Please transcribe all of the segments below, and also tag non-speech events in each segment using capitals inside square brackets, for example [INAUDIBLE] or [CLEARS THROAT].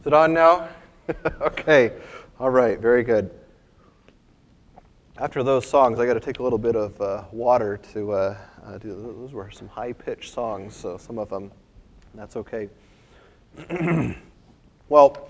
Is it on now? [LAUGHS] okay. All right. Very good. After those songs, I got to take a little bit of uh, water to uh, uh, do. Those were some high-pitched songs, so some of them. That's okay. [CLEARS THROAT] well,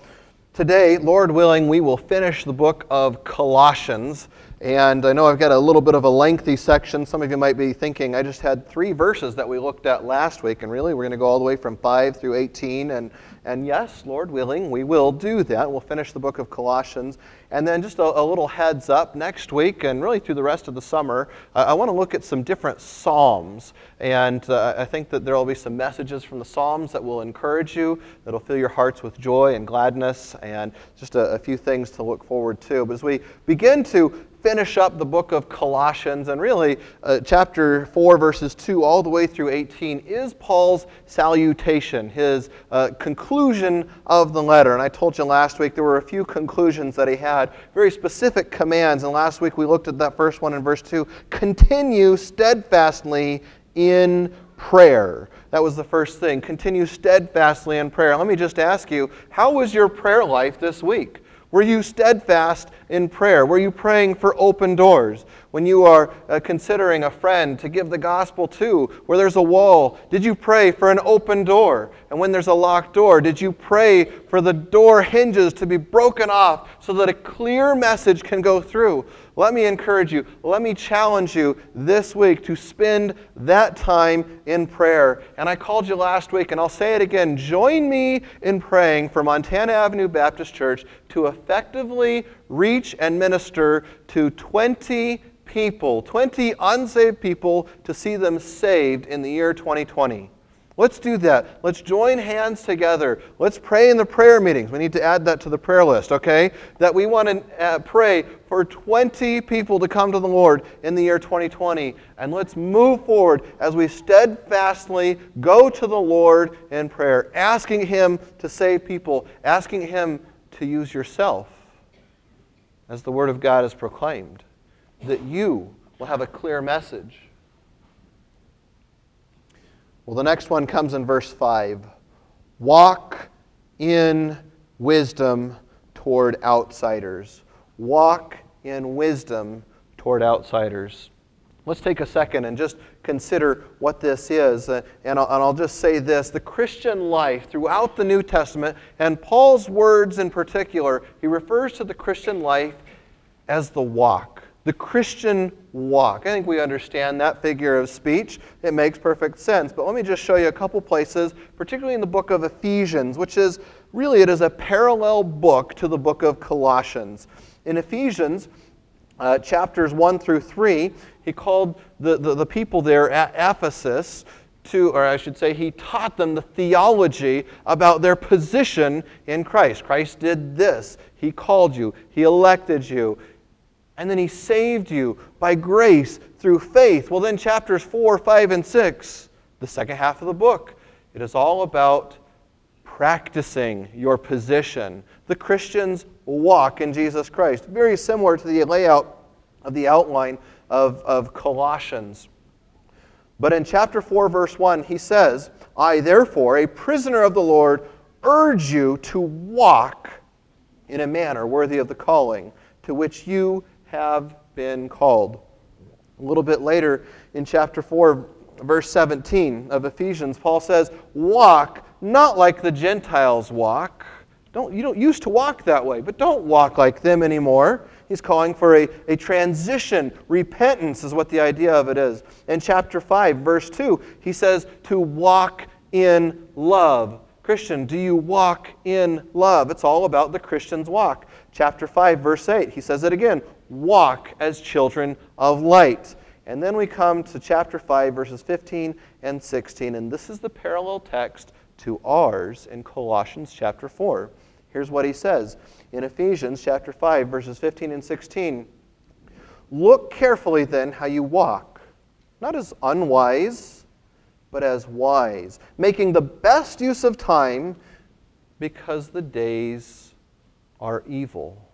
today, Lord willing, we will finish the book of Colossians. And I know I've got a little bit of a lengthy section. Some of you might be thinking, I just had three verses that we looked at last week, and really we're going to go all the way from 5 through 18. And, and yes, Lord willing, we will do that. We'll finish the book of Colossians. And then just a, a little heads up next week, and really through the rest of the summer, I want to look at some different Psalms. And uh, I think that there will be some messages from the Psalms that will encourage you, that will fill your hearts with joy and gladness, and just a, a few things to look forward to. But as we begin to finish up the book of Colossians, and really uh, chapter 4, verses 2 all the way through 18 is Paul's salutation, his uh, conclusion of the letter. And I told you last week there were a few conclusions that he had, very specific commands. And last week we looked at that first one in verse 2 continue steadfastly in prayer. That was the first thing. Continue steadfastly in prayer. Let me just ask you, how was your prayer life this week? Were you steadfast in prayer? Were you praying for open doors? When you are uh, considering a friend to give the gospel to, where there's a wall, did you pray for an open door? And when there's a locked door, did you pray for the door hinges to be broken off so that a clear message can go through? Let me encourage you, let me challenge you this week to spend that time in prayer. And I called you last week, and I'll say it again join me in praying for Montana Avenue Baptist Church to effectively reach and minister to 20 people, 20 unsaved people, to see them saved in the year 2020. Let's do that. Let's join hands together. Let's pray in the prayer meetings. We need to add that to the prayer list, okay? That we want to uh, pray for 20 people to come to the Lord in the year 2020. And let's move forward as we steadfastly go to the Lord in prayer, asking Him to save people, asking Him to use yourself as the Word of God is proclaimed, that you will have a clear message well, the next one comes in verse 5 Walk in wisdom toward outsiders. Walk in wisdom toward outsiders. Let's take a second and just consider what this is. Uh, and, I'll, and I'll just say this the Christian life throughout the New Testament, and Paul's words in particular, he refers to the Christian life as the walk the Christian walk. I think we understand that figure of speech. It makes perfect sense. But let me just show you a couple places, particularly in the book of Ephesians, which is really it is a parallel book to the book of Colossians. In Ephesians, uh, chapters 1 through 3, he called the, the, the people there at Ephesus to, or I should say, he taught them the theology about their position in Christ. Christ did this. He called you, He elected you, and then he saved you by grace through faith. Well, then, chapters 4, 5, and 6, the second half of the book, it is all about practicing your position. The Christian's walk in Jesus Christ. Very similar to the layout of the outline of, of Colossians. But in chapter 4, verse 1, he says, I, therefore, a prisoner of the Lord, urge you to walk in a manner worthy of the calling to which you have been called. A little bit later in chapter 4, verse 17 of Ephesians, Paul says, Walk not like the Gentiles walk. Don't, you don't used to walk that way, but don't walk like them anymore. He's calling for a, a transition. Repentance is what the idea of it is. In chapter 5, verse 2, he says to walk in love. Christian, do you walk in love? It's all about the Christian's walk. Chapter 5, verse 8, he says it again walk as children of light. And then we come to chapter 5, verses 15 and 16, and this is the parallel text to ours in Colossians chapter 4. Here's what he says in Ephesians chapter 5, verses 15 and 16. Look carefully then how you walk, not as unwise, but as wise, making the best use of time because the days are evil.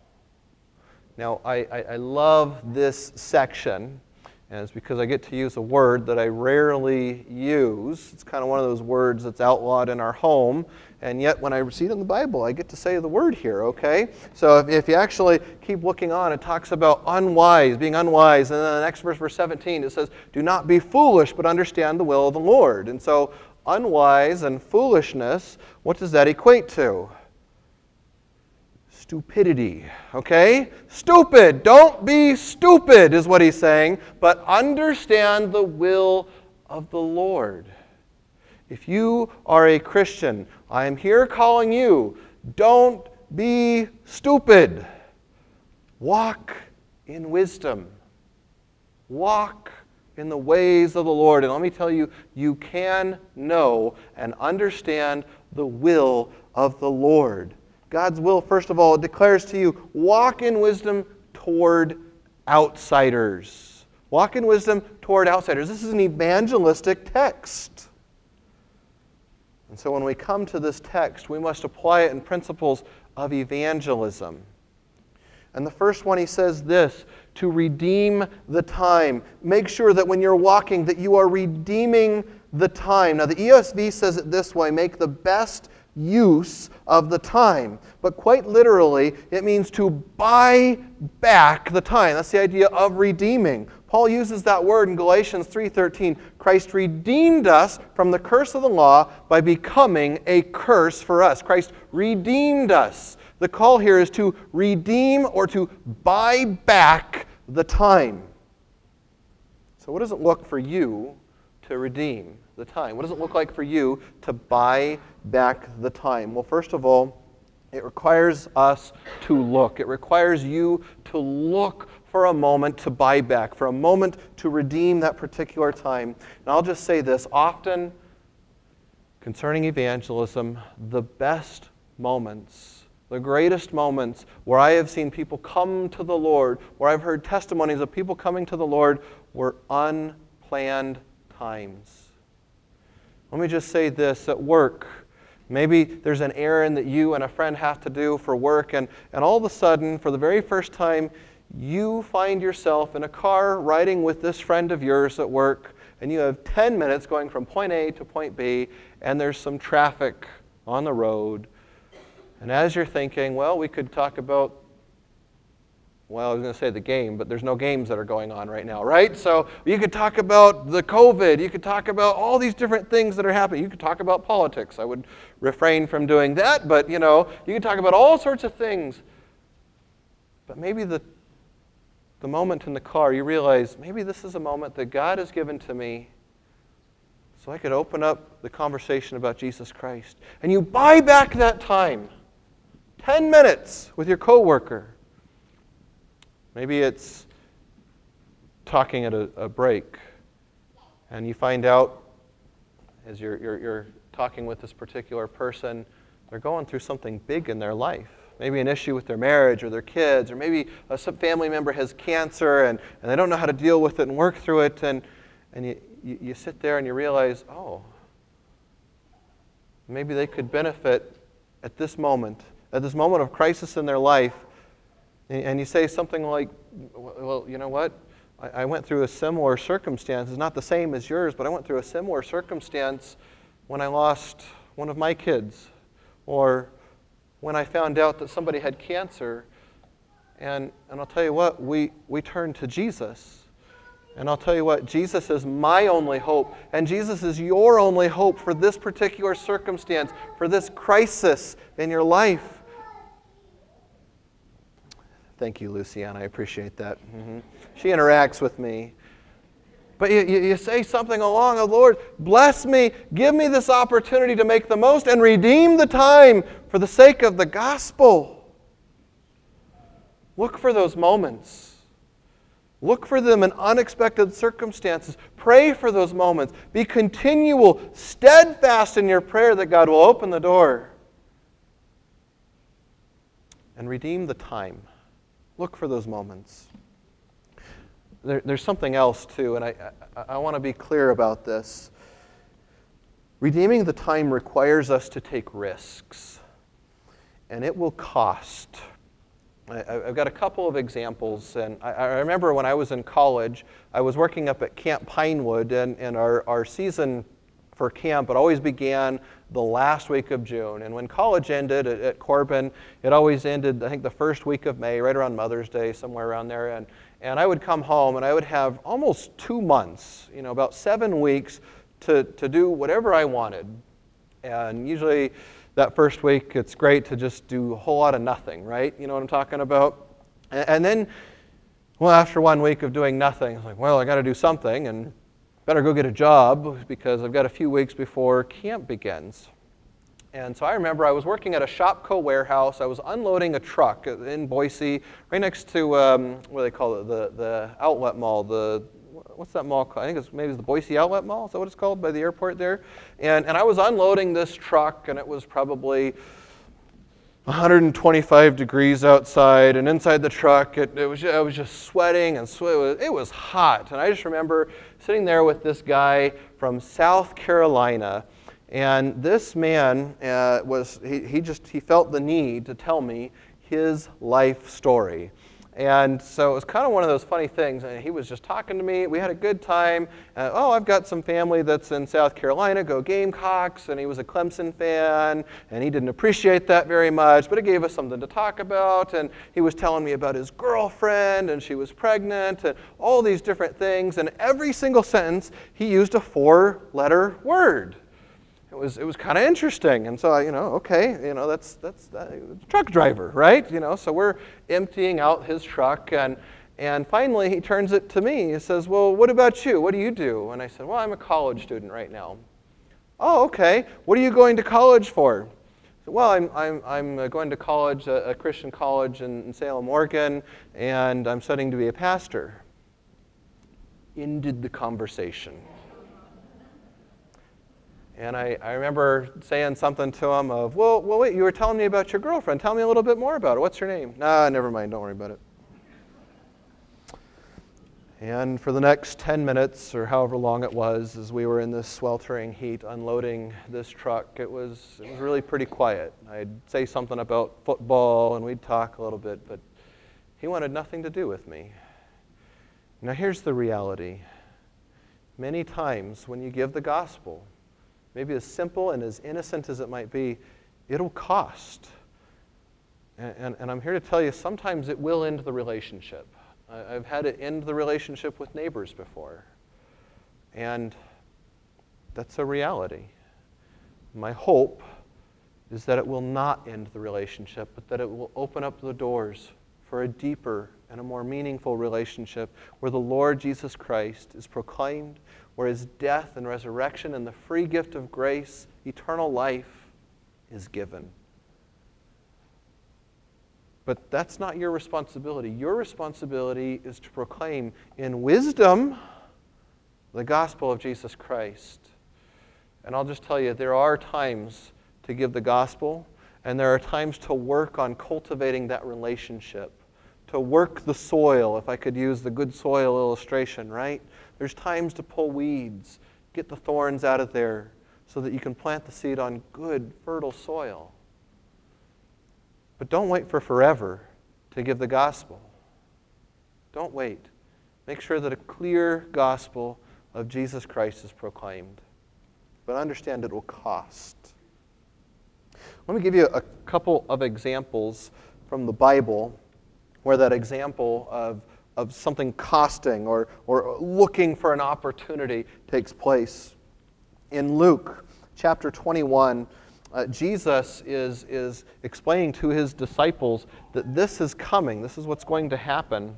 Now, I, I, I love this section, And it's because I get to use a word that I rarely use. It's kind of one of those words that's outlawed in our home. And yet, when I see it in the Bible, I get to say the word here, okay? So if, if you actually keep looking on, it talks about unwise, being unwise. And then the next verse, verse 17, it says, Do not be foolish, but understand the will of the Lord. And so, unwise and foolishness, what does that equate to? Stupidity. Okay? Stupid. Don't be stupid, is what he's saying, but understand the will of the Lord. If you are a Christian, I am here calling you, don't be stupid. Walk in wisdom. Walk in the ways of the Lord. And let me tell you, you can know and understand the will of the Lord. God's will, first of all, declares to you walk in wisdom toward outsiders. Walk in wisdom toward outsiders. This is an evangelistic text. And so when we come to this text, we must apply it in principles of evangelism. And the first one, he says this to redeem the time. Make sure that when you're walking, that you are redeeming the time. Now, the ESV says it this way make the best use of the time. But quite literally, it means to buy back the time. That's the idea of redeeming. Paul uses that word in Galatians 3:13. Christ redeemed us from the curse of the law by becoming a curse for us. Christ redeemed us. The call here is to redeem or to buy back the time. So what does it look for you to redeem the time? What does it look like for you to buy back the time? Well, first of all, it requires us to look. It requires you to look for a moment to buy back, for a moment to redeem that particular time. And I'll just say this often concerning evangelism, the best moments, the greatest moments where I have seen people come to the Lord, where I've heard testimonies of people coming to the Lord, were unplanned times. Let me just say this at work. Maybe there's an errand that you and a friend have to do for work, and, and all of a sudden, for the very first time, you find yourself in a car riding with this friend of yours at work, and you have 10 minutes going from point A to point B, and there's some traffic on the road. And as you're thinking, well, we could talk about well, I was going to say the game, but there's no games that are going on right now, right? So you could talk about the COVID. You could talk about all these different things that are happening. You could talk about politics. I would refrain from doing that, but you know, you could talk about all sorts of things. But maybe the, the moment in the car, you realize maybe this is a moment that God has given to me so I could open up the conversation about Jesus Christ. And you buy back that time 10 minutes with your coworker Maybe it's talking at a, a break, and you find out as you're, you're, you're talking with this particular person, they're going through something big in their life. Maybe an issue with their marriage or their kids, or maybe a family member has cancer and, and they don't know how to deal with it and work through it. And, and you, you, you sit there and you realize, oh, maybe they could benefit at this moment, at this moment of crisis in their life, and you say something like, well, you know what? I went through a similar circumstance. It's not the same as yours, but I went through a similar circumstance when I lost one of my kids, or when I found out that somebody had cancer. And, and I'll tell you what, we, we turned to Jesus. And I'll tell you what, Jesus is my only hope, and Jesus is your only hope for this particular circumstance, for this crisis in your life. Thank you, Luciana. I appreciate that. Mm-hmm. She interacts with me. But you, you, say something along, oh, Lord, bless me, give me this opportunity to make the most and redeem the time for the sake of the gospel. Look for those moments. Look for them in unexpected circumstances. Pray for those moments. Be continual, steadfast in your prayer that God will open the door and redeem the time. Look for those moments. There, there's something else, too, and I, I, I want to be clear about this. Redeeming the time requires us to take risks, and it will cost. I, have got a couple of examples. And I, I, remember when I was in college, I was working up at Camp Pinewood, and, and our, our season for camp, it always began the last week of June. And when college ended at, at, Corban, it always ended, I think, the first week of May, right around Mother's Day, somewhere around there. And, and I would come home and I would have almost two months, you know, about seven weeks to, to do whatever I wanted. And usually, that first week, it's great to just do a whole lot of nothing, right? You know what I'm talking about? And, then, well, after one week of doing nothing, it's like, well, I got to do something, and better go get a job because I've got a few weeks before camp begins. And so I remember I was working at a Shopko warehouse. I was unloading a truck in Boise, right next to um, what do they call it, the, the outlet mall, the what's that mall called? I think it's maybe it's the Boise Outlet Mall. Is that what it's called by the airport there? And, and I was unloading this truck, and it was probably 125 degrees outside, and inside the truck, it, it was I was just sweating and sweat. It was, it was hot. And I just remember sitting there with this guy from South Carolina. And this man uh, was, he, he just, he felt the need to tell me his life story. And so it was kind of one of those funny things. And he was just talking to me. We had a good time. Uh, oh, I've got some family that's in South Carolina, go Gamecocks. And he was a Clemson fan. And he didn't appreciate that very much, but it gave us something to talk about. And he was telling me about his girlfriend, and she was pregnant, and all these different things. And every single sentence, he used a four letter word it was, it was kind of interesting. And so, I, you know, okay, you know, that's, that's the truck driver, right? You know, so we're emptying out his truck. And, and finally, he turns it to me. He says, Well, what about you? What do you do? And I said, Well, I'm a college student right now. Oh, okay. What are you going to college for? Well, I'm, I'm, I'm uh, going to college, a, a Christian college in, in Salem, Oregon, and I'm studying to be a pastor. Ended the conversation. And I, I remember saying something to him of, well, well, wait, you were telling me about your girlfriend. Tell me a little bit more about it. What's her name? Nah, never mind. Don't worry about it. And for the next 10 minutes, or however long it was, as we were in this sweltering heat unloading this truck, it was, it was really pretty quiet. I'd say something about football, and we'd talk a little bit, but he wanted nothing to do with me. Now, here's the reality many times when you give the gospel, maybe as simple and as innocent as it might be, it'll cost. And, and, and I'm here to tell you sometimes it will end the relationship. I, I've had it end the relationship with neighbors before. And that's a reality. My hope is that it will not end the relationship, but that it will open up the doors for a deeper and a more meaningful relationship where the Lord Jesus Christ is proclaimed, where his death and resurrection and the free gift of grace, eternal life, is given. But that's not your responsibility. Your responsibility is to proclaim in wisdom the gospel of Jesus Christ. And I'll just tell you, there are times to give the gospel, and there are times to work on cultivating that relationship, to work the soil, if I could use the good soil illustration, right? There's times to pull weeds, get the thorns out of there so that you can plant the seed on good, fertile soil. But don't wait for forever to give the gospel. Don't wait. Make sure that a clear gospel of Jesus Christ is proclaimed. But understand it will cost. Let me give you a couple of examples from the Bible where that example of of something costing or, or looking for an opportunity takes place. In Luke chapter 21, uh, Jesus is, is explaining to his disciples that this is coming, this is what's going to happen.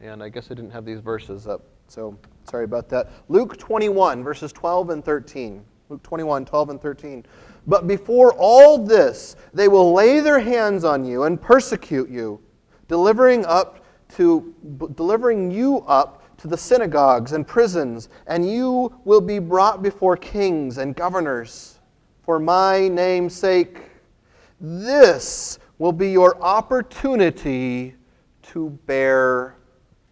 And I guess I didn't have these verses up, so sorry about that. Luke 21, verses 12 and 13. Luke 21, 12 and 13. But before all this, they will lay their hands on you and persecute you delivering up to delivering you up to the synagogues and prisons, and you will be brought before kings and governors for my name's sake. This will be your opportunity to bear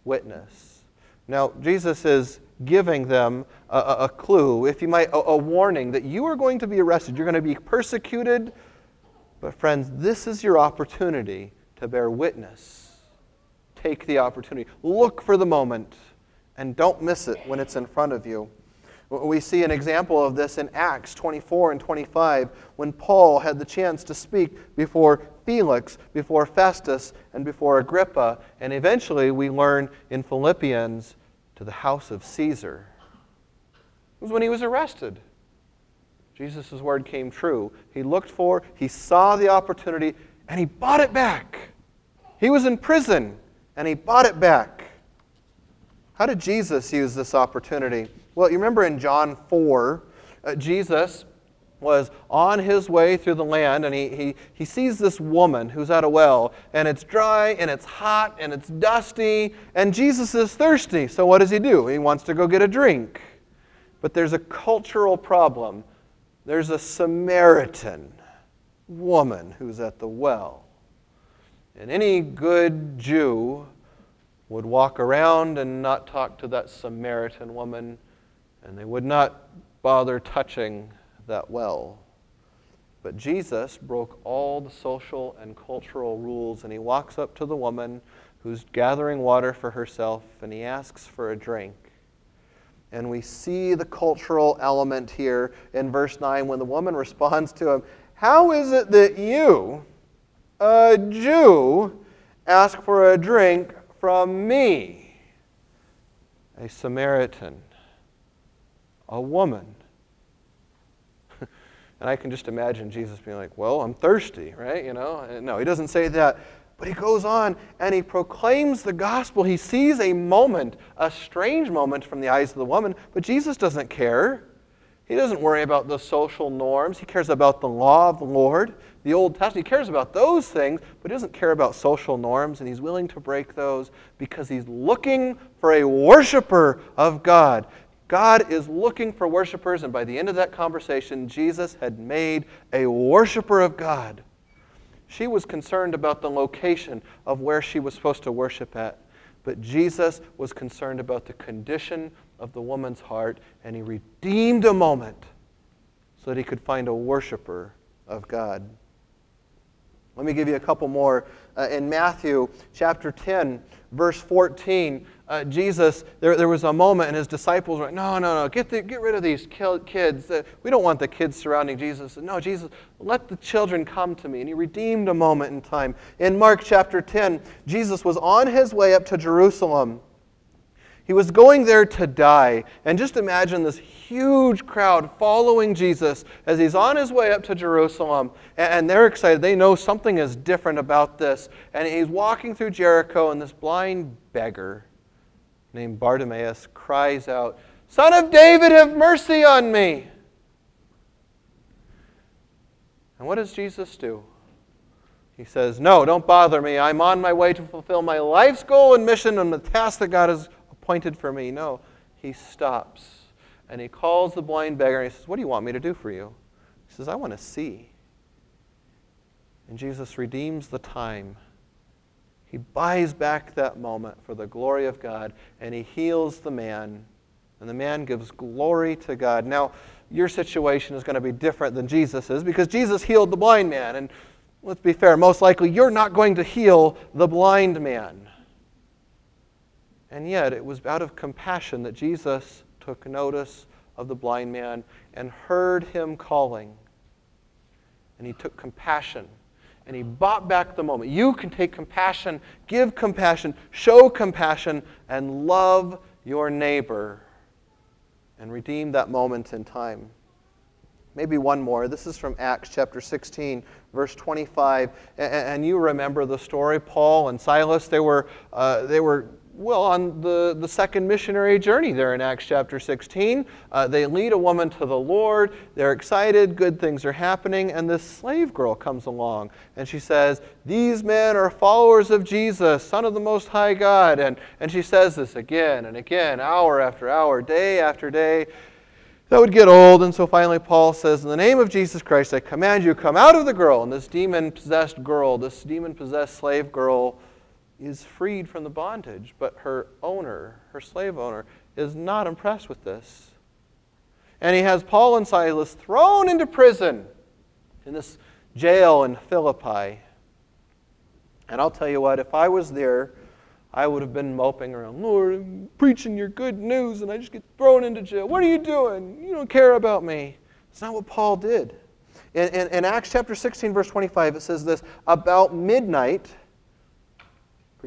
witness. Now, Jesus is giving them a, a, clue, if you might, a, a warning that you are going to be arrested. You're going to be persecuted But, friends, this is your opportunity to bear witness. Take the opportunity. Look for the moment and don't miss it when it's in front of you. We see an example of this in Acts 24 and 25 when Paul had the chance to speak before Felix, before Festus, and before Agrippa. And eventually we learn in Philippians to the house of Caesar. Was when he was arrested. Jesus' word came true. He looked for, he saw the opportunity, and he bought it back. He was in prison, and he bought it back. How did Jesus use this opportunity? Well, you remember in John 4, uh, Jesus was on his way through the land and he, he, he sees this woman who's at a well and it's dry and it's hot and it's dusty and Jesus is thirsty. So what does he do? He wants to go get a drink. But there's a cultural problem. There's a Samaritan woman who's at the well. And any good Jew would walk around and not talk to that Samaritan woman and they would not bother touching that well. But Jesus broke all the social and cultural rules, and he walks up to the woman who's gathering water for herself, and he asks for a drink. And we see the cultural element here in verse 9 when the woman [LAUGHS] responds to him How is it that you, a Jew, ask for a drink from me, a Samaritan? a woman. [LAUGHS] and I can just imagine Jesus being like, Well, I'm thirsty, right? You know? No, he doesn't say that. But he goes on and he proclaims the gospel. He sees a moment, a strange moment from the eyes of the woman, but Jesus doesn't care. He doesn't worry about the social norms. He cares about the law of the Lord, the Old Testament. He cares about those things, but he doesn't care about social norms, and he's willing to break those because he's looking for a worshiper of God. God is looking for worshipers, and by the end of that conversation, Jesus had made a worshiper of God. She was concerned about the location of where she was supposed to worship at, but Jesus was concerned about the condition of the woman's heart, and he redeemed a moment so that he could find a worshiper of God. Let me give you a couple more. Uh, in Matthew chapter 10, verse 14, uh, Jesus, there, there was a moment, and his disciples were like, No, no, no, get, the, get rid of these kids. Uh, we don't want the kids surrounding Jesus. No, Jesus, let the children come to me. And he redeemed a moment in time. In Mark chapter 10, Jesus was on his way up to Jerusalem. He was going there to die. And just imagine this huge crowd following Jesus as he's on his way up to Jerusalem. And they're excited. They know something is different about this. And he's walking through Jericho, and this blind beggar named Bartimaeus cries out, Son of David, have mercy on me. And what does Jesus do? He says, No, don't bother me. I'm on my way to fulfill my life's goal and mission and the task that God has appointed for me. No, he stops and he calls the blind beggar and he says, What do you want me to do for you? He says, I want to see. And Jesus redeems the time he buys back that moment for the glory of God and he heals the man. And the man gives glory to God. Now, your situation is going to be different than Jesus's because Jesus healed the blind man. And let's be fair, most likely you're not going to heal the blind man. And yet, it was out of compassion that Jesus took notice of the blind man and heard him calling. And he took compassion and he bought back the moment. You can take compassion, give compassion, show compassion, and love your neighbor and redeem that moment in time. Maybe one more. This is from Acts chapter 16, verse 25. And you remember the story. Paul and Silas, they were, uh, they were well, on the, the second missionary journey there in Acts chapter 16, uh, they lead a woman to the Lord. They're excited, good things are happening, and this slave girl comes along and she says, These men are followers of Jesus, Son of the Most High God. And, and she says this again and again, hour after hour, day after day. That would get old, and so finally Paul says, In the name of Jesus Christ, I command you, come out of the girl. And this demon possessed girl, this demon possessed slave girl, is freed from the bondage, but her owner, her slave owner, is not impressed with this. And he has Paul and Silas thrown into prison in this jail in Philippi. And I'll tell you what, if I was there, I would have been moping around, Lord, I'm preaching your good news, and I just get thrown into jail. What are you doing? You don't care about me. It's not what Paul did. In, in, in Acts chapter 16, verse 25, it says this About midnight,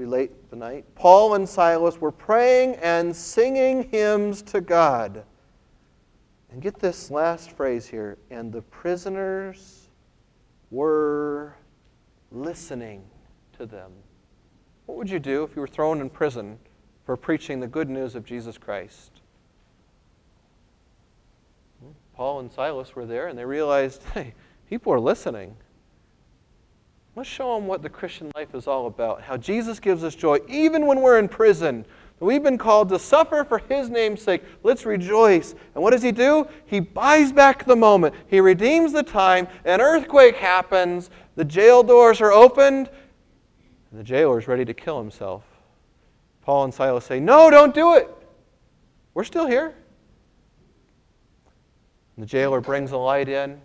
late the night, Paul and Silas were praying and singing hymns to God. And get this last phrase here and the prisoners were listening to them. What would you do if you were thrown in prison for preaching the good news of Jesus Christ? Paul and Silas were there and they realized, [LAUGHS] hey, people are listening. Let's show them what the Christian life is all about. How Jesus gives us joy even when we're in prison. We've been called to suffer for his name's sake. Let's rejoice. And what does he do? He buys back the moment. He redeems the time. An earthquake happens. The jail doors are opened. And the jailer is ready to kill himself. Paul and Silas say, No, don't do it. We're still here. And the jailer brings a light in.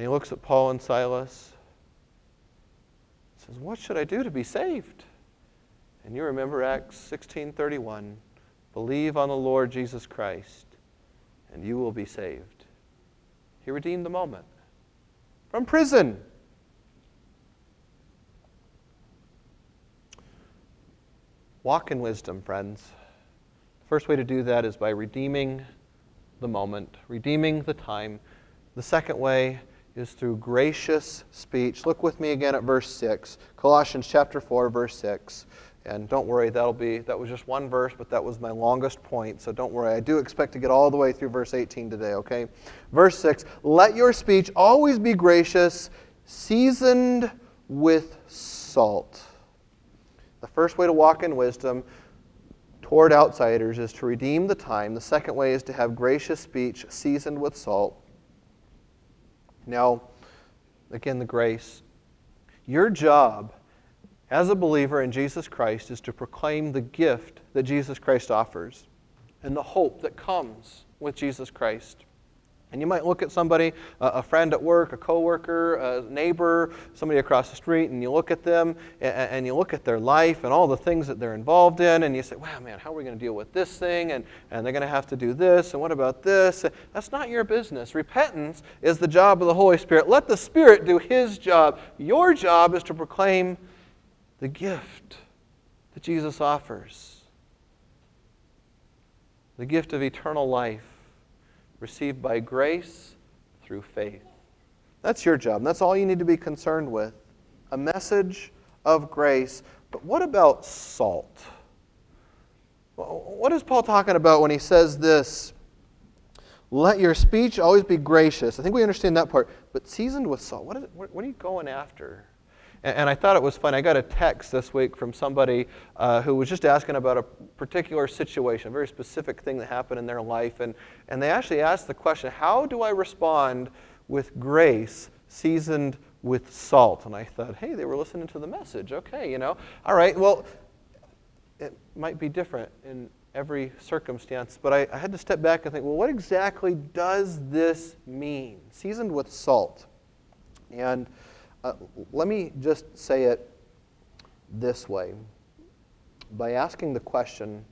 And he looks at Paul and Silas. and Says, "What should I do to be saved?" And you remember Acts 16:31, "Believe on the Lord Jesus Christ, and you will be saved." He redeemed the moment from prison. Walk in wisdom, friends. The first way to do that is by redeeming the moment, redeeming the time. The second way is through gracious speech. Look with me again at verse 6. Colossians chapter 4 verse 6. And don't worry, that'll be that was just one verse, but that was my longest point. So don't worry. I do expect to get all the way through verse 18 today, okay? Verse 6, let your speech always be gracious, seasoned with salt. The first way to walk in wisdom toward outsiders is to redeem the time. The second way is to have gracious speech seasoned with salt. Now, again, the grace. Your job as a believer in Jesus Christ is to proclaim the gift that Jesus Christ offers and the hope that comes with Jesus Christ. And you might look at somebody, a friend at work, a coworker, a neighbor, somebody across the street, and you look at them and you look at their life and all the things that they're involved in, and you say, wow, man, how are we going to deal with this thing? And, and they're going to have to do this, and what about this? That's not your business. Repentance is the job of the Holy Spirit. Let the Spirit do His job. Your job is to proclaim the gift that Jesus offers the gift of eternal life received by grace through faith. That's your job. That's all you need to be concerned with. A message of grace. But what about salt? What is Paul talking about when he says this? Let your speech always be gracious. I think we understand that part. But seasoned with salt, what, is it, what are you going after? And, I thought it was fun. I got a text this week from somebody uh, who was just asking about a particular situation, a very specific thing that happened in their life. And, and they actually asked the question How do I respond with grace seasoned with salt? And I thought, hey, they were listening to the message. Okay, you know. All right, well, it might be different in every circumstance, but I, I had to step back and think, well, what exactly does this mean? Seasoned with salt. And uh, let me just say it this way by asking the question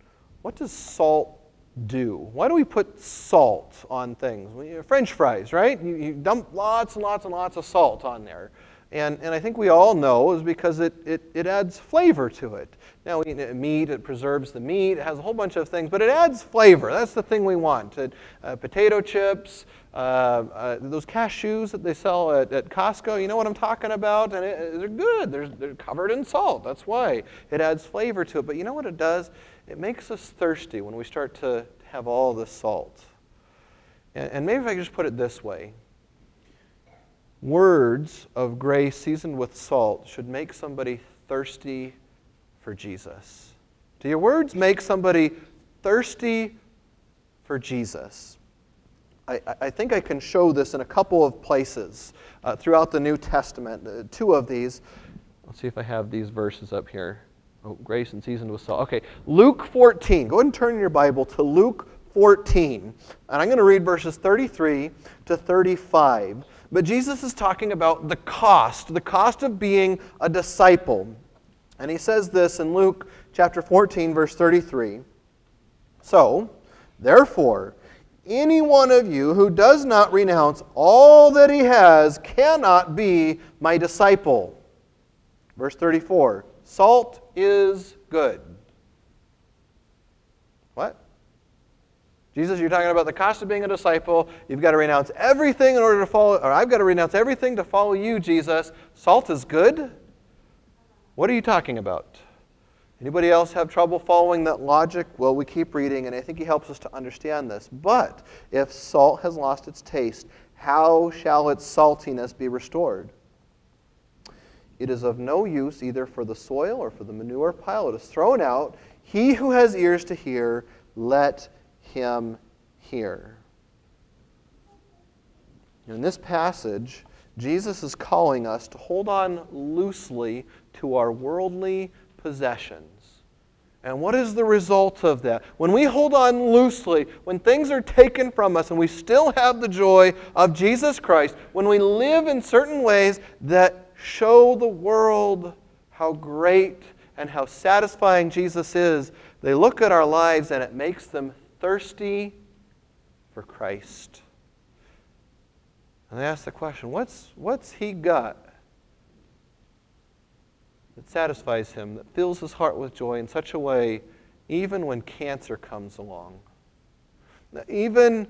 what does salt do? Why do we put salt on things? French fries, right? You, you dump lots and lots and lots of salt on there. And, and I think we all know is because it, it, it adds flavor to it. Now, we eat meat, it preserves the meat, it has a whole bunch of things, but it adds flavor. That's the thing we want. It, uh, potato chips, uh, uh, those cashews that they sell at, at Costco, you know what I'm talking about? And it, they're good. They're, they're covered in salt. That's why. It adds flavor to it. But you know what it does? It makes us thirsty when we start to have all this salt. And, and maybe if I could just put it this way words of grace seasoned with salt should make somebody thirsty for Jesus. Do your words make somebody thirsty for Jesus? I, I think I can show this in a couple of places uh, throughout the New Testament. Uh, two of these. Let's see if I have these verses up here. Oh, grace and seasoned with salt. Okay, Luke 14. Go ahead and turn your Bible to Luke 14. And I'm going to read verses 33 to 35. But Jesus is talking about the cost, the cost of being a disciple. And he says this in Luke chapter 14, verse 33. So, therefore, any one of you who does not renounce all that he has cannot be my disciple. Verse 34 Salt is good. What? Jesus, you're talking about the cost of being a disciple. You've got to renounce everything in order to follow, or I've got to renounce everything to follow you, Jesus. Salt is good? What are you talking about? Anybody else have trouble following that logic? Well, we keep reading, and I think he helps us to understand this. But if salt has lost its taste, how shall its saltiness be restored? It is of no use either for the soil or for the manure pile. It is thrown out. He who has ears to hear, let him hear. In this passage, Jesus is calling us to hold on loosely to our worldly possessions. And what is the result of that? When we hold on loosely, when things are taken from us and we still have the joy of Jesus Christ, when we live in certain ways that show the world how great and how satisfying Jesus is, they look at our lives and it makes them thirsty for Christ. And they ask the question what's, what's he got that satisfies him, that fills his heart with joy in such a way, even when cancer comes along, even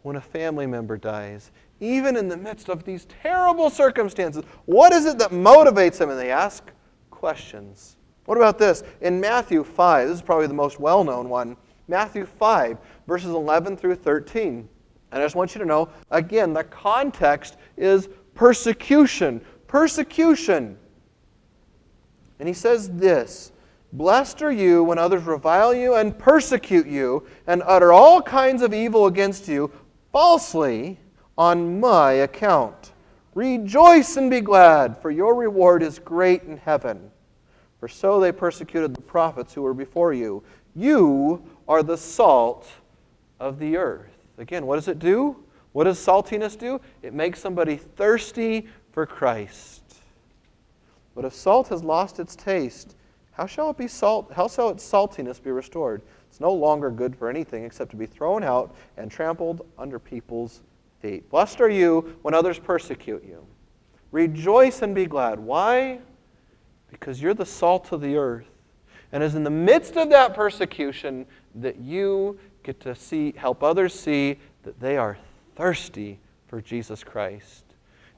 when a family member dies, even in the midst of these terrible circumstances, what is it that motivates him? And they ask questions. What about this? In Matthew 5, this is probably the most well known one. Matthew 5, verses 11 through 13. And I just want you to know again, the context is persecution. Persecution. And he says this Blessed are you when others revile you and persecute you and utter all kinds of evil against you falsely on my account. Rejoice and be glad, for your reward is great in heaven. For so they persecuted the prophets who were before you. You are the salt of the earth. Again, what does it do? What does saltiness do? It makes somebody thirsty for Christ. But if salt has lost its taste, how shall it be salt? How shall its saltiness be restored? It's no longer good for anything except to be thrown out and trampled under people's feet. Blessed are you when others persecute you. Rejoice and be glad. Why? Because you're the salt of the earth. And it's in the midst of that persecution that you get to see help others see that they are thirsty for Jesus Christ.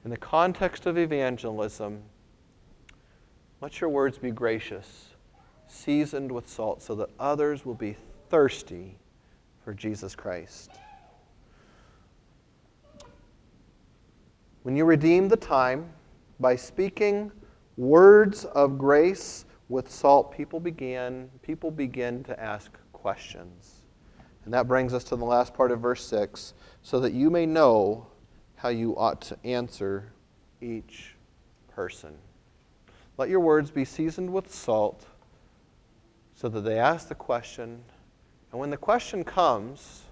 In the context of evangelism, let your words be gracious, seasoned with salt, so that others will be thirsty for Jesus Christ. When you redeem the time by speaking words of grace with salt, people began people begin to ask questions. And that brings us to the last part of verse 6, so that you may know how you ought to answer each person. Let your words be seasoned with salt so that they ask the question, and when the question comes,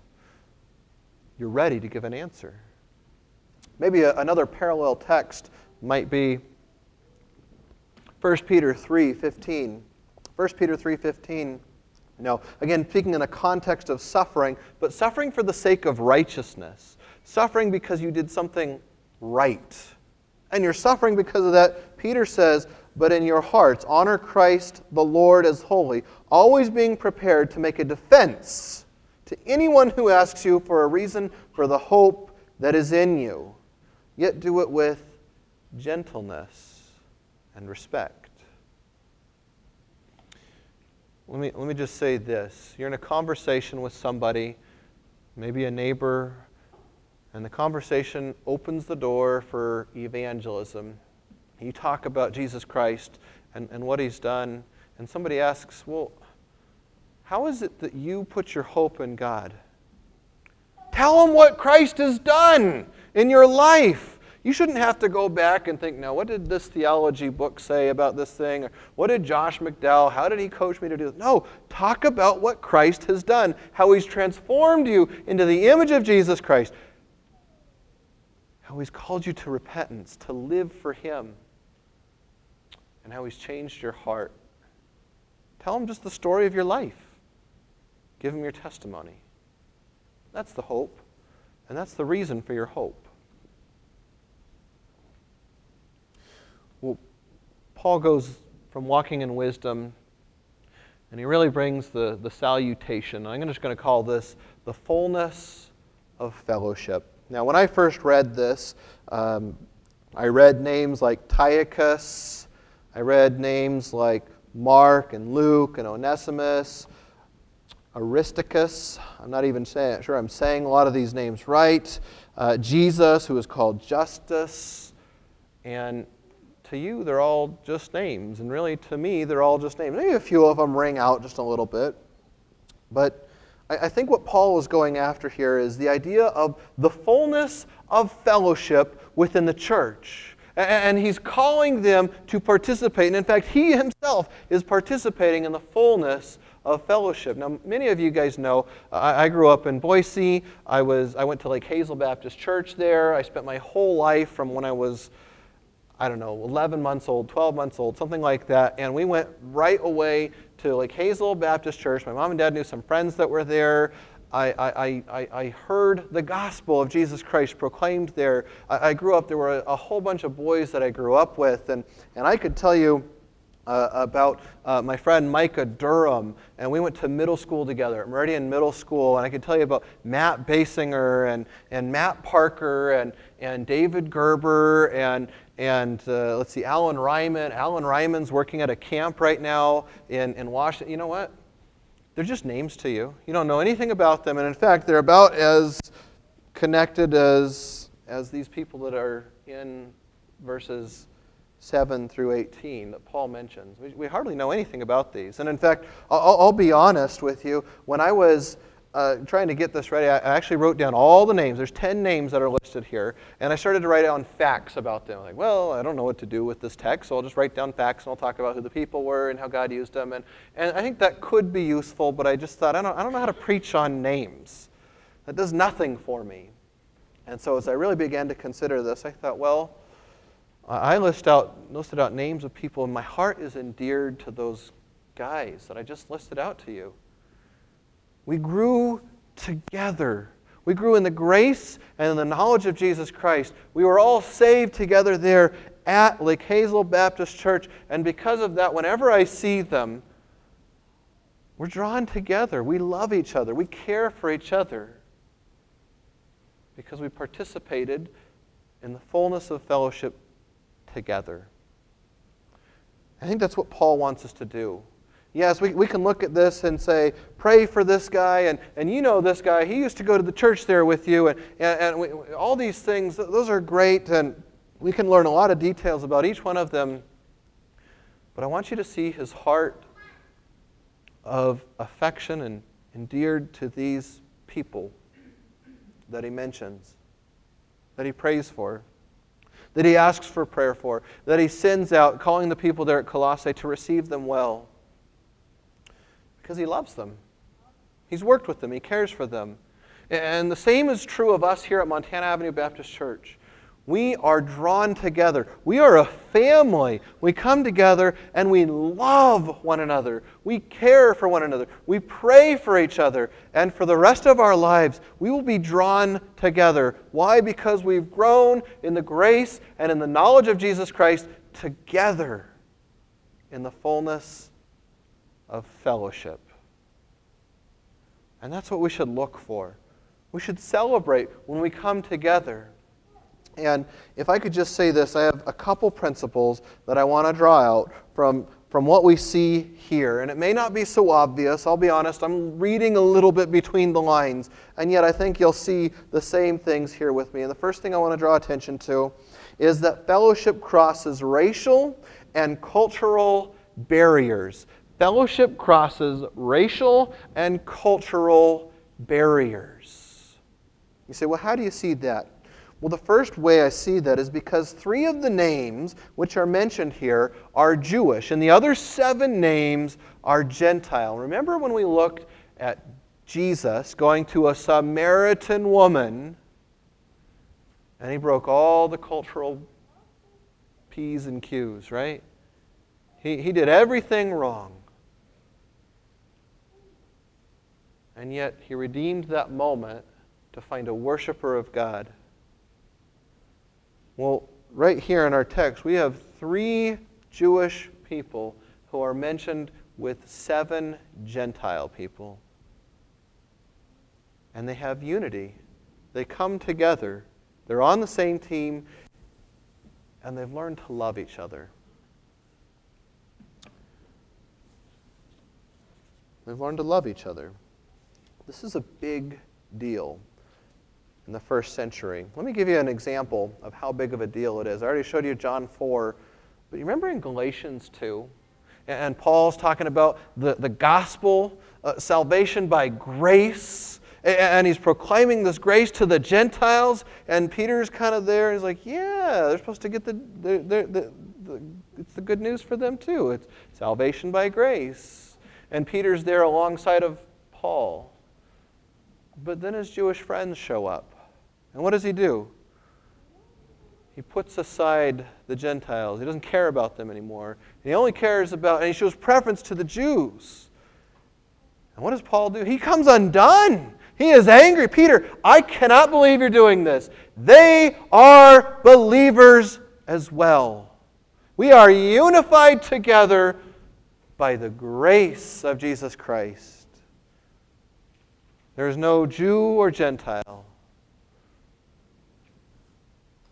you're ready to give an answer. Maybe a, another parallel text might be 1 Peter 3:15. 1 Peter 3:15. No, again, speaking in a context of suffering, but suffering for the sake of righteousness. Suffering because you did something right. And you're suffering because of that. Peter says, but in your hearts honor Christ the Lord as holy, always being prepared to make a defense to anyone who asks you for a reason for the hope that is in you. Yet do it with gentleness and respect. Let me, let me just say this. You're in a conversation with somebody, maybe a neighbor, and the conversation opens the door for evangelism you talk about Jesus Christ and, and what he's done, and somebody asks, Well, how is it that you put your hope in God? Tell them what Christ has done in your life. You shouldn't have to go back and think, now, what did this theology book say about this thing? Or what did Josh McDowell, how did he coach me to do this? No, talk about what Christ has done, how he's transformed you into the image of Jesus Christ, how he's called you to repentance, to live for him, and how he's changed your heart. Tell him just the story of your life. Give him your testimony. That's the hope, and that's the reason for your hope. Well, Paul goes from walking in wisdom, and he really brings the, the salutation. I'm just going to call this the fullness of fellowship. Now, when I first read this, um, I read names like Tychicus, I read names like Mark and Luke and Onesimus, Aristarchus. I'm not even saying, sure I'm saying a lot of these names right. Uh, Jesus, who is called Justus, and to you, they're all just names. And really, to me, they're all just names. Maybe a few of them ring out just a little bit. But I, I think what Paul is going after here is the idea of the fullness of fellowship within the church. And he's calling them to participate. And in fact, he himself is participating in the fullness of fellowship. Now, many of you guys know I, I, grew up in Boise. I, was, I went to Lake Hazel Baptist Church there. I spent my whole life from when I was I don't know, 11 months old, 12 months old, something like that. And we went right away to Lake Hazel Baptist Church. My mom and dad knew some friends that were there. I, I, I, heard the gospel of Jesus Christ proclaimed there. I, I grew up, there were a, a, whole bunch of boys that I grew up with, and, and I could tell you uh, about uh, my friend Micah Durham, and we went to middle school together, Meridian Middle School, and I could tell you about Matt Basinger and, and Matt Parker and, and David Gerber and, and uh, let's see, Alan Ryman. Alan Ryman's working at a camp right now in, in Washington. You know what? They're just names to you. You don't know anything about them. And in fact, they're about as connected as, as these people that are in verses 7 through 18 that Paul mentions. We, we hardly know anything about these. And in fact, I'll, I'll be honest with you. When I was uh, trying to get this ready, I actually wrote down all the names. There's 10 names that are listed here. And I started to write down facts about them. Like, well, I don't know what to do with this text, so I'll just write down facts and I'll talk about who the people were and how God used them. And, and I think that could be useful, but I just thought, I don't, I don't know how to preach on names. That does nothing for me. And so as I really began to consider this, I thought, well, I list out, listed out names of people, and my heart is endeared to those guys that I just listed out to you. We grew together. We grew in the grace and in the knowledge of Jesus Christ. We were all saved together there at Lake Hazel Baptist Church. And because of that, whenever I see them, we're drawn together. We love each other. We care for each other because we participated in the fullness of fellowship together. I think that's what Paul wants us to do. Yes, we, we can look at this and say, pray for this guy, and, and you know this guy. He used to go to the church there with you, and, and, and we, all these things, those are great, and we can learn a lot of details about each one of them. But I want you to see his heart of affection and endeared to these people that he mentions, that he prays for, that he asks for prayer for, that he sends out, calling the people there at Colossae to receive them well. Because he loves them. He's worked with them, he cares for them. And the same is true of us here at Montana Avenue Baptist Church. We are drawn together. We are a family. We come together and we love one another. We care for one another. We pray for each other. And for the rest of our lives, we will be drawn together. Why? Because we've grown in the grace and in the knowledge of Jesus Christ together in the fullness of fellowship. And that's what we should look for. We should celebrate when we come together. And if I could just say this, I have a couple principles that I want to draw out from, from what we see here. And it may not be so obvious, I'll be honest, I'm reading a little bit between the lines, and yet I think you'll see the same things here with me. And the first thing I want to draw attention to is that fellowship crosses racial and cultural barriers. Fellowship crosses racial and cultural barriers. You say, well, how do you see that? Well, the first way I see that is because three of the names which are mentioned here are Jewish, and the other seven names are Gentile. Remember when we looked at Jesus going to a Samaritan woman, and he broke all the cultural P's and Q's, right? He, he did everything wrong. And yet, he redeemed that moment to find a worshiper of God. Well, right here in our text, we have three Jewish people who are mentioned with seven Gentile people. And they have unity. They come together. They're on the same team, and they've learned to love each other. They've learned to love each other. This is a big deal in the first century. Let me give you an example of how big of a deal it is. I already showed you John 4, but you remember in Galatians 2? And Paul's talking about the, the gospel, uh, salvation by grace, and he's proclaiming this grace to the Gentiles, and Peter's kind of there, he's like, yeah, they're supposed to get the, the, the, the, it's the good news for them too. It's salvation by grace. And Peter's there alongside of Paul. But then his Jewish friends show up. And what does he do? He puts aside the Gentiles. He doesn't care about them anymore. He only cares about, and he shows preference to the Jews. And what does Paul do? He comes undone. He is angry. Peter, I cannot believe you're doing this. They are believers as well. We are unified together by the grace of Jesus Christ. There is no Jew or Gentile.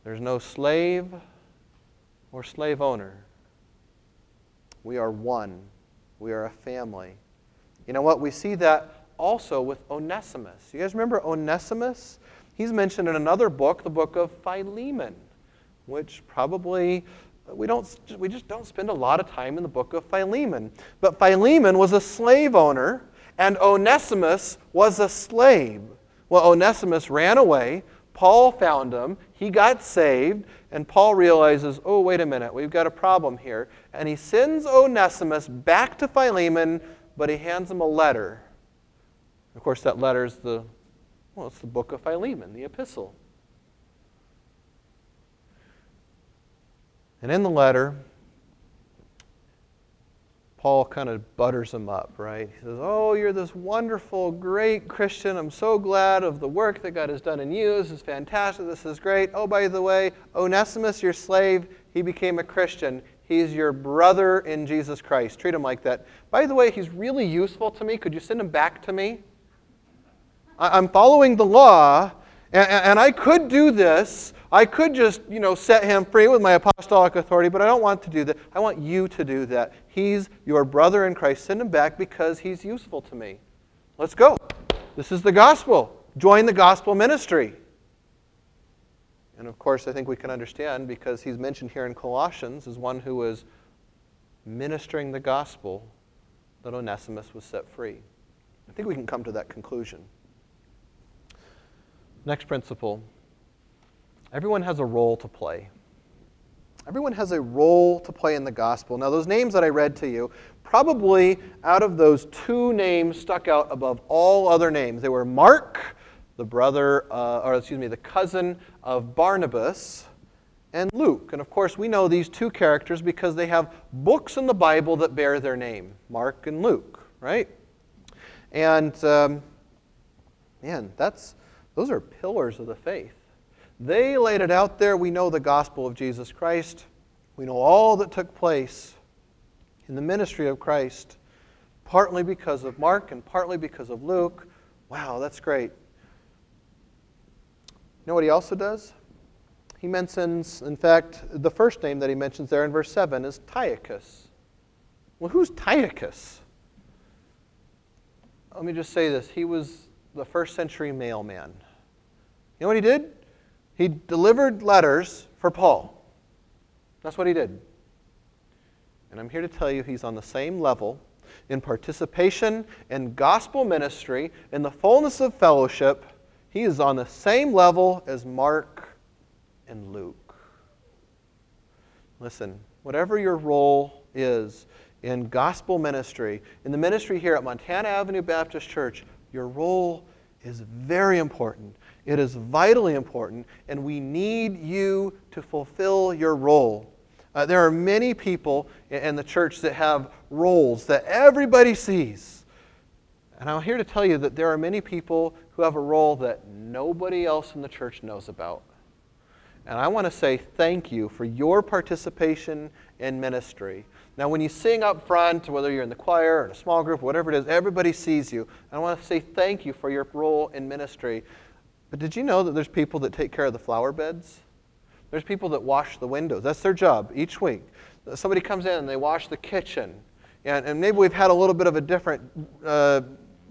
There's no slave or slave owner. We are one. We are a family. You know what? We see that also with Onesimus. You guys remember Onesimus? He's mentioned in another book, the book of Philemon, which probably we don't we just don't spend a lot of time in the book of Philemon. But Philemon was a slave owner and Onesimus was a slave. Well, Onesimus ran away. Paul found him. He got saved, and Paul realizes, oh, wait a minute, we've got a problem here. And he sends Onesimus back to Philemon, but he hands him a letter. Of course, that letter is the, well, it's the book of Philemon, the epistle. And in the letter, Paul kind of butters him up, right? He says, Oh, you're this wonderful, great Christian. I'm so glad of the work that God has done in you. This is fantastic. This is great. Oh, by the way, Onesimus, your slave, he became a Christian. He's your brother in Jesus Christ. Treat him like that. By the way, he's really useful to me. Could you send him back to me? I'm following the law, and I could do this I could just, you know, set him free with my apostolic authority, but I don't want to do that. I want you to do that. He's your brother in Christ. Send him back because he's useful to me. Let's go. This is the gospel. Join the gospel ministry. And of course, I think we can understand because he's mentioned here in Colossians as one who was ministering the gospel that Onesimus was set free. I think we can come to that conclusion. Next principle Everyone has a role to play. Everyone has a role to play in the gospel. Now, those names that I read to you, probably out of those two names stuck out above all other names. They were Mark, the brother, uh, or excuse me, the cousin of Barnabas, and Luke. And of course, we know these two characters because they have books in the Bible that bear their name Mark and Luke, right? And um, man, that's, those are pillars of the faith. They laid it out there. We know the gospel of Jesus Christ. We know all that took place in the ministry of Christ, partly because of Mark and partly because of Luke. Wow, that's great. You know what he also does? He mentions, in fact, the first name that he mentions there in verse 7 is Tychicus. Well, who's Tychicus? Let me just say this. He was the first century mailman. You know what he did? He delivered letters for Paul. That's what he did. And I'm here to tell you he's on the same level in participation in gospel ministry, in the fullness of fellowship. He is on the same level as Mark and Luke. Listen, whatever your role is in gospel ministry, in the ministry here at Montana Avenue Baptist Church, your role is very important. It is vitally important, and we need you to fulfill your role. Uh, there are many people in the church that have roles that everybody sees. And I'm here to tell you that there are many people who have a role that nobody else in the church knows about. And I want to say thank you for your participation in ministry. Now, when you sing up front, whether you're in the choir or in a small group, whatever it is, everybody sees you. And I want to say thank you for your role in ministry. But did you know that there's people that take care of the flower beds? There's people that wash the windows. That's their job each week. Somebody comes in and they wash the kitchen. And, and maybe we've had a little bit of a different uh,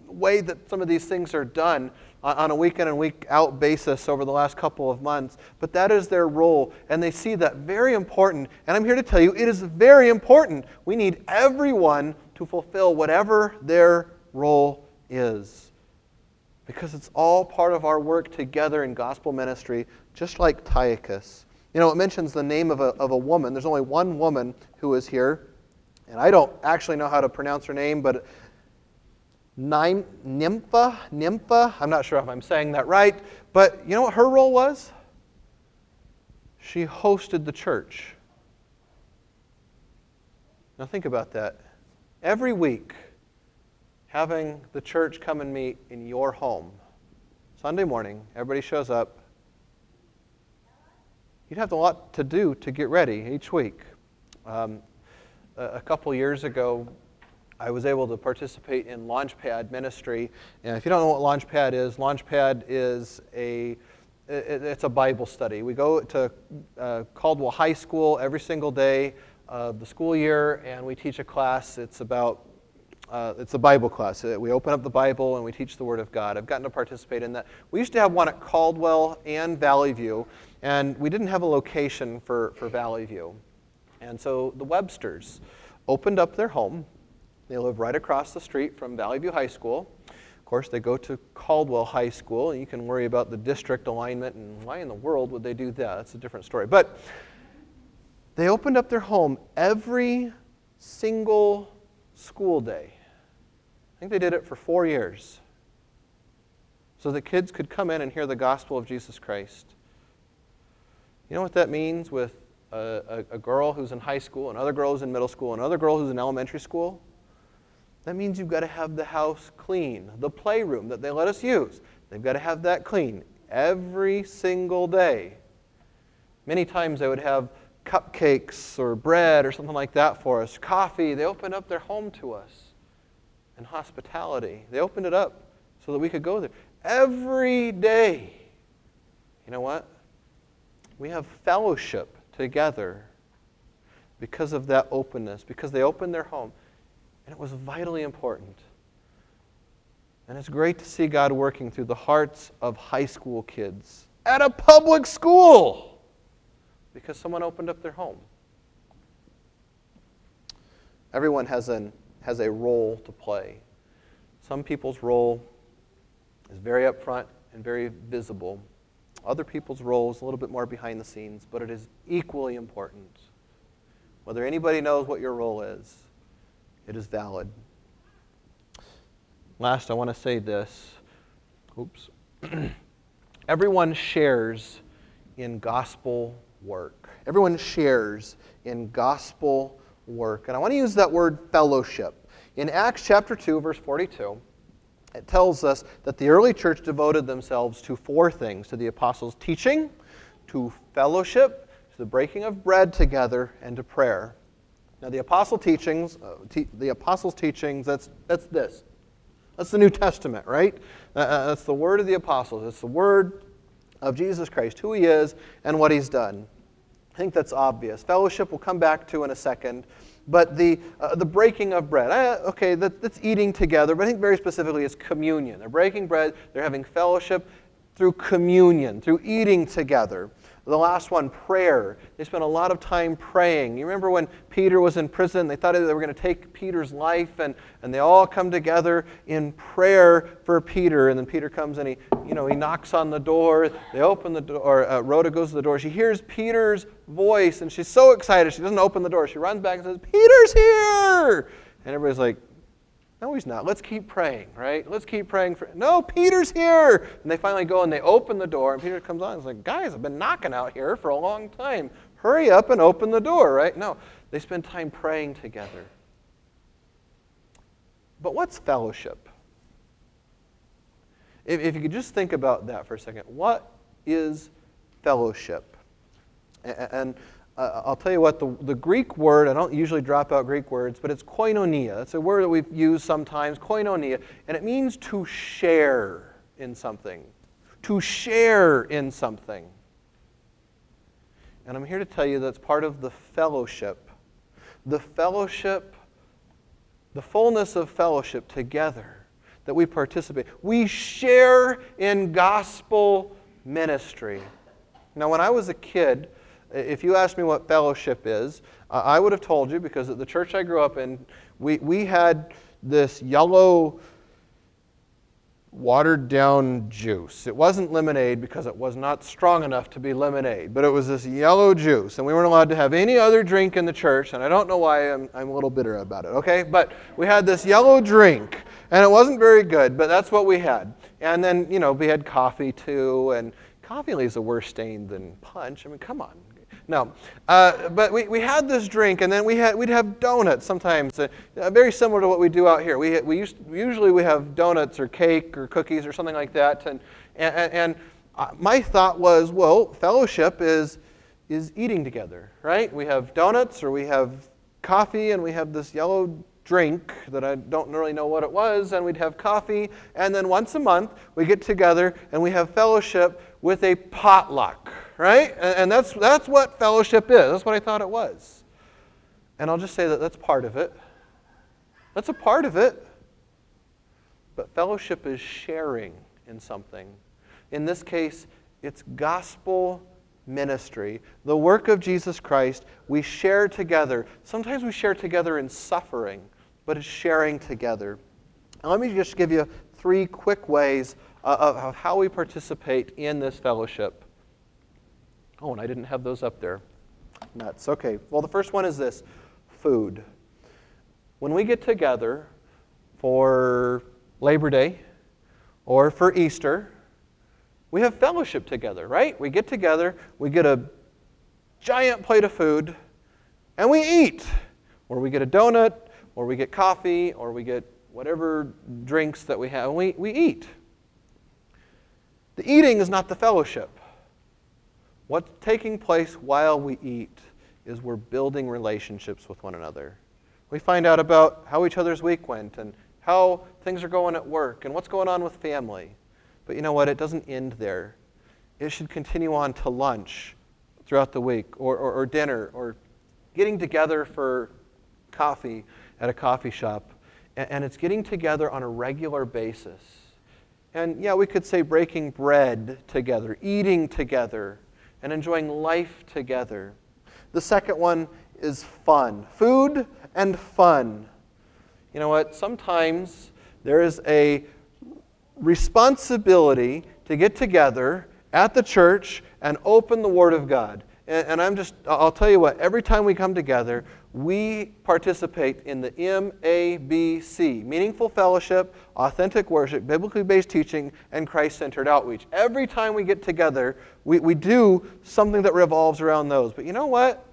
way that some of these things are done on a week in and week out basis over the last couple of months. But that is their role, and they see that very important. And I'm here to tell you it is very important. We need everyone to fulfill whatever their role is. Because it's all part of our work together in gospel ministry, just like Tychicus. You know, it mentions the name of a, of a woman. There's only one woman who is here. And I don't actually know how to pronounce her name, but Nympha, Nympha, I'm not sure if I'm saying that right, but you know what her role was? She hosted the church. Now think about that. Every week, having the church come and meet in your home. Sunday morning, everybody shows up. You'd have a lot to do to get ready each week. Um, a couple years ago, I was able to participate in Launchpad ministry. And if you don't know what Launchpad is, Launchpad is a it's a Bible study. We go to uh, Caldwell High School every single day of the school year, and we teach a class. It's about uh, it's a Bible class. Uh, we open up the Bible and we teach the Word of God. I've gotten to participate in that. We used to have one at Caldwell and Valley View, and we didn't have a location for, for Valley View. And so the Websters opened up their home they live right across the street from Valley View High School. Of course, they go to Caldwell High School, and you can worry about the district alignment and why in the world would they do that? That's a different story. But they opened up their home every single school day. I think they did it for four years so that kids could come in and hear the gospel of Jesus Christ. You know what that means with a, a, a girl who's in high school, another girl who's in middle school, and another girl who's in elementary school? That means you've got to have the house clean. The playroom that they let us use, they've got to have that clean every single day. Many times they would have cupcakes or bread or something like that for us, coffee. They opened up their home to us and hospitality. They opened it up so that we could go there every day. You know what? We have fellowship together because of that openness, because they opened their home. And it was vitally important. And it's great to see God working through the hearts of high school kids at a public school because someone opened up their home. Everyone has, an, has a role to play. Some people's role is very upfront and very visible. Other people's role is a little bit more behind the scenes, but it is equally important. Whether anybody knows what your role is, it is valid. Last, I want to say this. Oops. [CLEARS THROAT] Everyone shares in gospel work. Everyone shares in gospel work. And I want to use that word fellowship. In Acts chapter 2, verse 42, it tells us that the early church devoted themselves to four things to the apostles' teaching, to fellowship, to the breaking of bread together, and to prayer. Now, the apostle teachings, uh, te- the apostles' teachings, that's, that's this. That's the New Testament, right? Uh, uh, that's the word of the apostles. It's the word of Jesus Christ, who he is and what he's done. I think that's obvious. Fellowship we'll come back to in a second. But the, uh, the breaking of bread, uh, okay, that, that's eating together, but I think very specifically it's communion. They're breaking bread, they're having fellowship through communion, through eating together. The last one, prayer. They spent a lot of time praying. You remember when Peter was in prison, they thought they were going to take Peter's life, and, and they all come together in prayer for Peter. And then Peter comes and he, you know, he knocks on the door. They open the door. Uh, Rhoda goes to the door. She hears Peter's voice, and she's so excited. She doesn't open the door. She runs back and says, Peter's here! And everybody's like, no, he's not. Let's keep praying, right? Let's keep praying for. No, Peter's here. And they finally go and they open the door, and Peter comes on. He's like, guys, I've been knocking out here for a long time. Hurry up and open the door, right? No, they spend time praying together. But what's fellowship? If, if you could just think about that for a second, what is fellowship? And, and uh, I'll tell you what, the, the Greek word, I don't usually drop out Greek words, but it's koinonia. It's a word that we've used sometimes, koinonia, and it means to share in something. To share in something. And I'm here to tell you that's part of the fellowship. The fellowship, the fullness of fellowship together that we participate. We share in gospel ministry. Now, when I was a kid, if you asked me what fellowship is, I would have told you because at the church I grew up in, we, we had this yellow, watered down juice. It wasn't lemonade because it was not strong enough to be lemonade, but it was this yellow juice. And we weren't allowed to have any other drink in the church, and I don't know why I'm, I'm a little bitter about it, okay? But we had this yellow drink, and it wasn't very good, but that's what we had. And then, you know, we had coffee too, and coffee leaves a worse stain than punch. I mean, come on, no. Uh, but we, we had this drink, and then we had, we'd have donuts sometimes, uh, uh, very similar to what we do out here. We, we used, usually we have donuts or cake or cookies or something like that. And, and, and uh, my thought was, well, fellowship is, is eating together, right? We have donuts or we have coffee and we have this yellow drink that I don't really know what it was, and we'd have coffee, and then once a month we get together and we have fellowship with a potluck, right? And, that's, that's what fellowship is. That's what I thought it was. And I'll just say that that's part of it. That's a part of it. But fellowship is sharing in something. In this case, it's gospel ministry, the work of Jesus Christ, we share together. Sometimes we share together in suffering but it's sharing together. And let me just give you three quick ways uh, of how we participate in this fellowship. Oh, and I didn't have those up there. Nuts. Okay. Well, the first one is this food. When we get together for Labor Day or for Easter, we have fellowship together, right? We get together, we get a giant plate of food, and we eat. Or we get a donut, or we get coffee, or we get whatever drinks that we have, and we, we eat. The eating is not the fellowship. What's taking place while we eat is we're building relationships with one another. We find out about how each other's week went and how things are going at work and what's going on with family. But you know what? It doesn't end there. It should continue on to lunch throughout the week or, or, or dinner or getting together for coffee at a coffee shop, and it's getting together on a regular basis. And yeah, we could say breaking bread together, eating together, and enjoying life together. The second one is fun food and fun. You know what? Sometimes there is a responsibility to get together at the church and open the Word of God. And, I'm just, I'll tell you what, every time we come together, we participate in the MABC meaningful fellowship, authentic worship, biblically based teaching, and Christ centered outreach. Every time we get together, we, we do something that revolves around those. But you know what?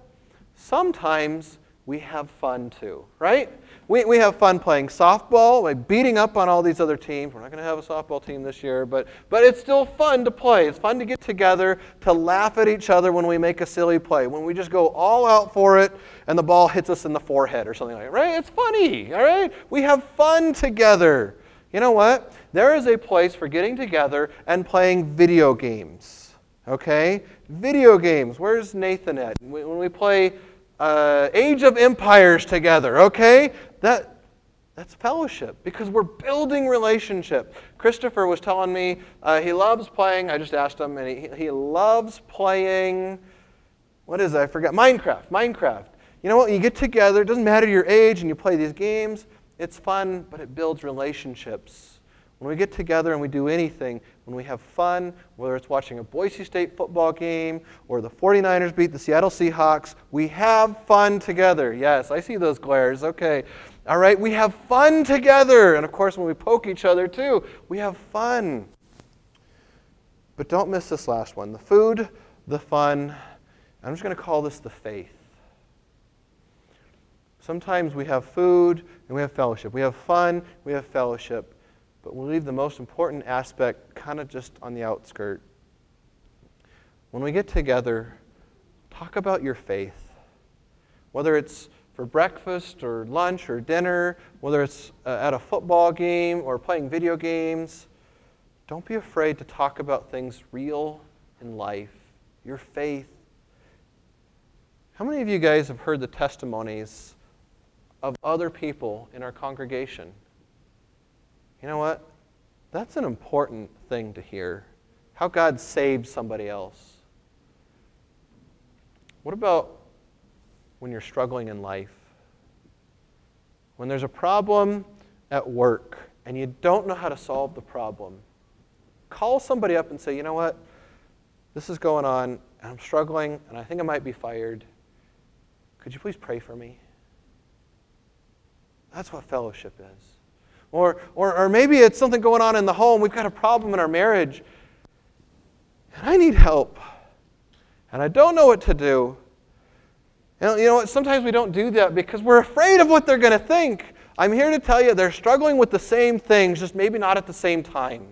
Sometimes we have fun too, right? We, we have fun playing softball, like beating up on all these other teams. We're not going to have a softball team this year, but, but it's still fun to play. It's fun to get together, to laugh at each other when we make a silly play, when we just go all out for it and the ball hits us in the forehead or something like that, right? It's funny, all right? We have fun together. You know what? There is a place for getting together and playing video games, okay? Video games. Where's Nathan at? When we play uh, Age of Empires together, okay? That, That's fellowship because we're building relationship. Christopher was telling me uh, he loves playing. I just asked him, and he, he loves playing. What is it? I forgot. Minecraft. Minecraft. You know what? You get together, it doesn't matter your age, and you play these games. It's fun, but it builds relationships. When we get together and we do anything, when we have fun, whether it's watching a Boise State football game or the 49ers beat the Seattle Seahawks, we have fun together. Yes, I see those glares. Okay. All right, we have fun together. And of course, when we poke each other too, we have fun. But don't miss this last one the food, the fun. I'm just going to call this the faith. Sometimes we have food and we have fellowship. We have fun, we have fellowship. But we'll leave the most important aspect kind of just on the outskirt. When we get together, talk about your faith. Whether it's for breakfast or lunch or dinner, whether it's uh, at a football game or playing video games, don't be afraid to talk about things real in life, your faith. How many of you guys have heard the testimonies of other people in our congregation? You know what? That's an important thing to hear. How God saved somebody else. What about when you're struggling in life. When there's a problem at work and you don't know how to solve the problem, call somebody up and say, you know what? This is going on and I'm struggling and I think I might be fired. Could you please pray for me? That's what fellowship is. Or, or, or maybe it's something going on in the home. We've got a problem in our marriage. And I need help. And I don't know what to do. And you know what? Sometimes we don't do that because we're afraid of what they're going to think. I'm here to tell you they're struggling with the same things, just maybe not at the same time.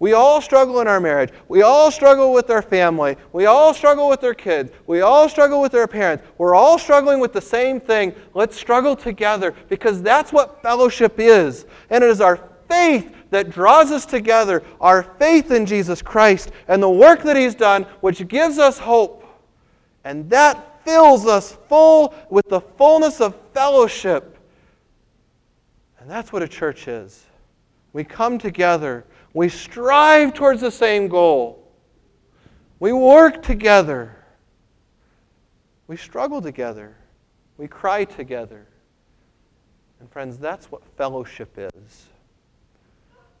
We all struggle in our marriage. We all struggle with our family. We all struggle with our kids. We all struggle with our parents. We're all struggling with the same thing. Let's struggle together because that's what fellowship is. And it is our faith that draws us together, our faith in Jesus Christ and the work that He's done, which gives us hope. And that fills us full with the fullness of fellowship. And that's what a church is. We come together, we strive towards the same goal, we work together, we struggle together, we cry together. And, friends, that's what fellowship is.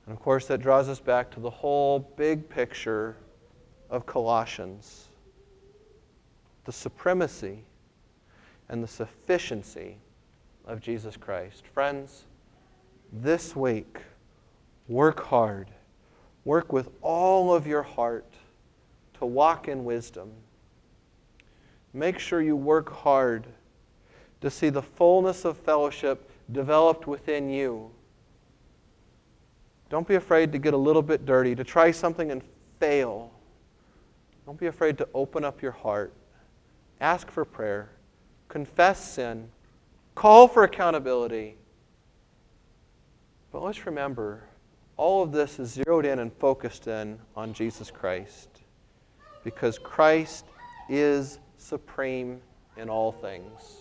And, of course, that draws us back to the whole big picture of Colossians the supremacy and the sufficiency of Jesus Christ. Friends, this week, work hard. Work with all of your heart to walk in wisdom. Make sure you work hard to see the fullness of fellowship developed within you. Don't be afraid to get a little bit dirty, to try something and fail. Don't be afraid to open up your heart ask for prayer, confess sin, call for accountability. But let's remember, all of this is zeroed in and focused in on Jesus Christ because Christ is supreme in all things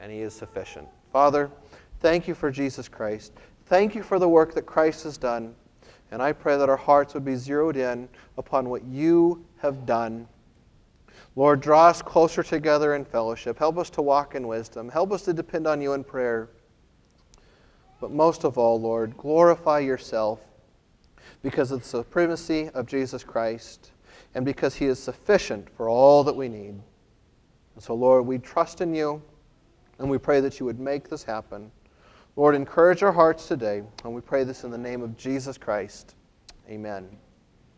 and he is sufficient. Father, thank you for Jesus Christ. Thank you for the work that Christ has done. And I pray that our hearts would be zeroed in upon what you have done Lord, draw us closer together in fellowship. Help us to walk in wisdom. Help us to depend on you in prayer. But most of all, Lord, glorify yourself because of the supremacy of Jesus Christ and because he is sufficient for all that we need. And so, Lord, we trust in you and we pray that you would make this happen. Lord, encourage our hearts today, and we pray this in the name of Jesus Christ. Amen.